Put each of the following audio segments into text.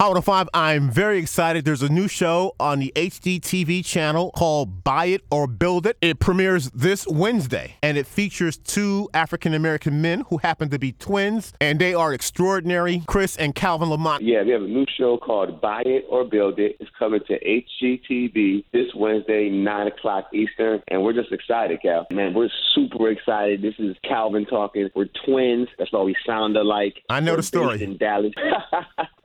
Hot 105, I'm very excited. There's a new show on the HGTV channel called Buy It or Build It. It premieres this Wednesday, and it features two African American men who happen to be twins, and they are extraordinary Chris and Calvin Lamont. Yeah, we have a new show called Buy It or Build It. It's coming to HGTV this Wednesday, 9 o'clock Eastern, and we're just excited, Cal. Man, we're super excited. This is Calvin talking. We're twins. That's why we sound alike. I know We're the story. In Dallas.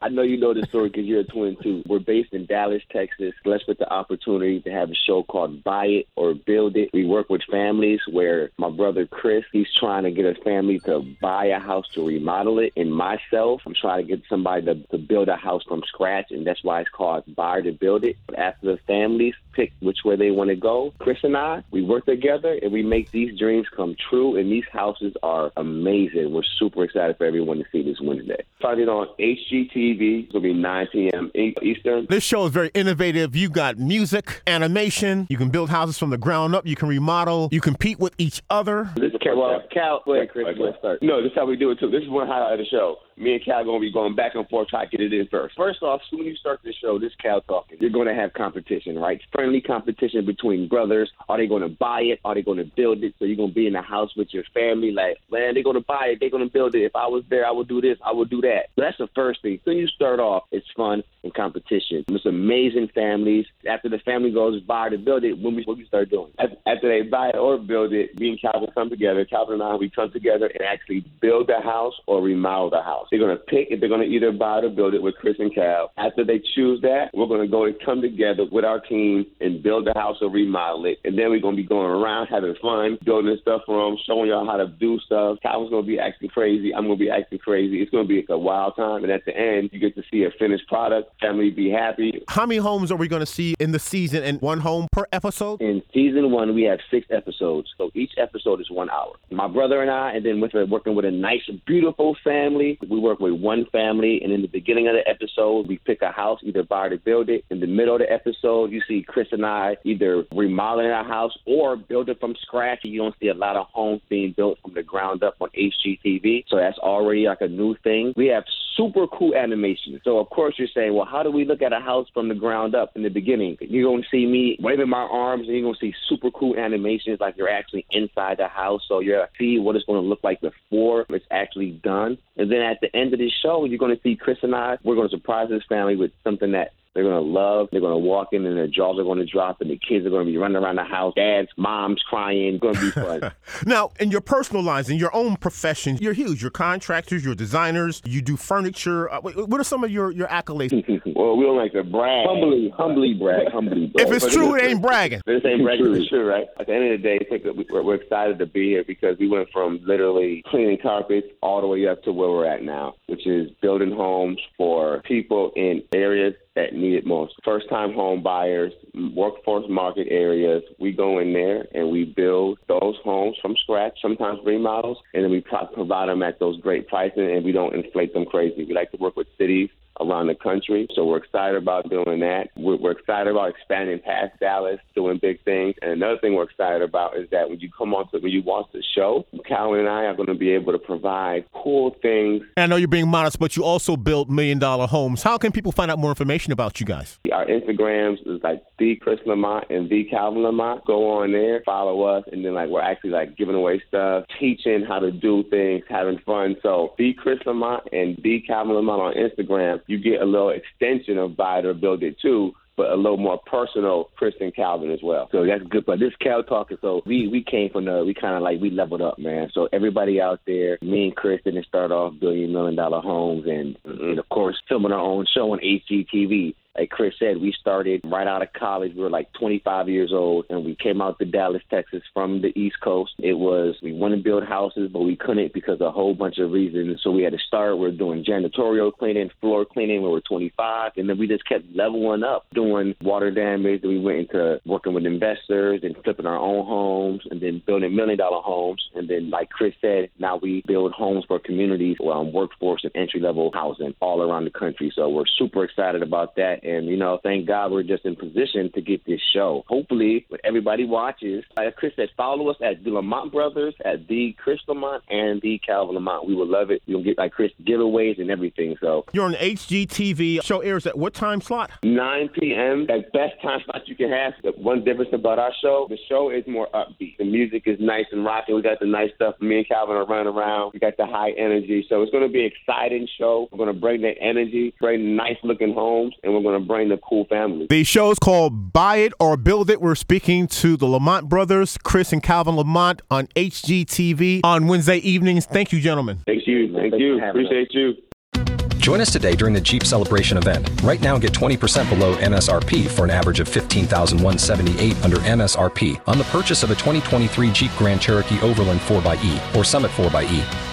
I know you know the story because you're a twin too. We're based in Dallas, Texas. Blessed with the opportunity to have a show called Buy It or Build It. We work with families where my brother Chris, he's trying to get a family to buy a house to remodel it. And myself, I'm trying to get somebody to, to build a house from scratch, and that's why it's called Buy to Build It. After the families pick which way they want to go, Chris and I, we work together and we make these dreams come true. And these houses are amazing. We're super excited for everyone to see this Wednesday. Starting on HGTV, it's going to be 9 p.m. Eastern. This show is very innovative. You got music, animation. You can build houses from the ground up. You can remodel. You compete with each other. This is Cal. Well, Cal, wait, Chris, let's start. No, this is how we do it too. This is one highlight of the show. Me and Cal to be going back and forth trying to get it in first. First off, when you start the show, this Cal talking, you're to have competition, right? Friendly competition between brothers. Are they to buy it? Are they to build it? So you're to be in the house with your family, like, man, they're to buy it. They're to build it. If I was there, I would do this. I would do that. So that's the first thing. So you start off, it's fun and competition. It's amazing families. After the family goes buy to build it, when we, what we start doing? After, after they buy it or build it, me and Calvin come together. Calvin and I, we come together and actually build the house or remodel the house. They're going to pick if they're going to either buy it or build it with Chris and Cal. After they choose that, we're going to go and come together with our team and build the house or remodel it. And then we're going to be going around having fun, building stuff for them, showing y'all how to do stuff. Calvin's going to be acting crazy. I'm going to be acting crazy. It's going to be like a wild time. And at the end, you get to see a finished product. Family be happy. How many homes are we going to see in the season and one home per episode? In season one, we have six episodes. So each episode is one hour. My brother and I, and then with uh, working with a nice, beautiful family. We work with one family, and in the beginning of the episode, we pick a house, either buy it or build it. In the middle of the episode, you see Chris and I either remodeling a house or build it from scratch. You don't see a lot of homes being built from the ground up on HGTV. So that's already like a new thing. We have super cool animation. So of course you're saying, well, how do we look at a house from the ground up in the beginning? You're gonna see me waving my arms, and you're gonna see super cool animations like you're actually inside the house. So you're gonna see what it's gonna look like before it's actually done. And then at the end of the show, you're gonna see Chris and I. We're gonna surprise this family with something that they're going to love. They're going to walk in and their jaws are going to drop and the kids are going to be running around the house. Dads, moms crying. It's going to be fun. Now, in your personal lives, in your own profession, you're huge. You're contractors, you're designers, you do furniture. Uh, what are some of your, your accolades? well, we don't like to brag. Humbly, humbly brag. Humbly brag. If it's But true, it ain't bragging. This ain't bragging for sure, right? At the end of the day, I think we're, we're excited to be here because we went from literally cleaning carpets all the way up to where we're at now, which is building homes for people in areas that need it most. First time home buyers, workforce market areas, we go in there and we build those homes from scratch, sometimes remodels, and then we pro- provide them at those great prices and we don't inflate them crazy. We like to work with cities around the country. So we're excited about doing that. We're, we're excited about expanding past Dallas, doing big things. And another thing we're excited about is that when you come on to, when you watch the show, Calvin and I are going to be able to provide cool things. I know you're being modest, but you also build million dollar homes. How can people find out more information about you guys? Our Instagrams is like the Chris Lamont and the Calvin Lamont. Go on there, follow us, and then like we're actually like giving away stuff, teaching how to do things, having fun. So the Chris Lamont and the Calvin Lamont on Instagram, you get a little extension of Buy It or Build It too. But a little more personal, and Calvin as well. So that's good. But this Cal talking, so we we came from the we kind of like we leveled up, man. So everybody out there, me and Chris didn't start off billion million dollar homes, and, mm-hmm. and of course filming our own show on HGTV like Chris said, we started right out of college. We were like 25 years old, and we came out to Dallas, Texas from the East Coast. It was we wanted to build houses, but we couldn't because of a whole bunch of reasons. So we had to start. We are doing janitorial cleaning, floor cleaning when we were 25, and then we just kept leveling up, doing water damage. Then we went into working with investors and flipping our own homes, and then building million dollar homes. And then, like Chris said, now we build homes for communities, um, workforce, and entry level housing all around the country. So we're super excited about that. And, you know, thank God we're just in position to get this show. Hopefully, when everybody watches, like Chris said, follow us at the Lamont Brothers, at the Chris Lamont, and the Calvin Lamont. We will love it. You'll get, like Chris, giveaways and everything. So you're on HGTV. Show airs at what time slot? 9 p.m. That best time slot you can have. The one difference about our show, the show is more upbeat. The music is nice and rocking. We got the nice stuff. Me and Calvin are running around. We got the high energy. So it's going to be an exciting show. We're going to bring the energy, bring nice looking homes, and we're going to bring the cool family. The show is called Buy It or Build It. We're speaking to the Lamont brothers, Chris and Calvin Lamont, on HGTV on Wednesday evenings. Thank you, gentlemen. Thank you. Thank you. Appreciate you. Join us today during the Jeep Celebration event. Right now, get 20% below MSRP for an average of 15178 under MSRP on the purchase of a 2023 Jeep Grand Cherokee Overland 4xE or Summit 4xE.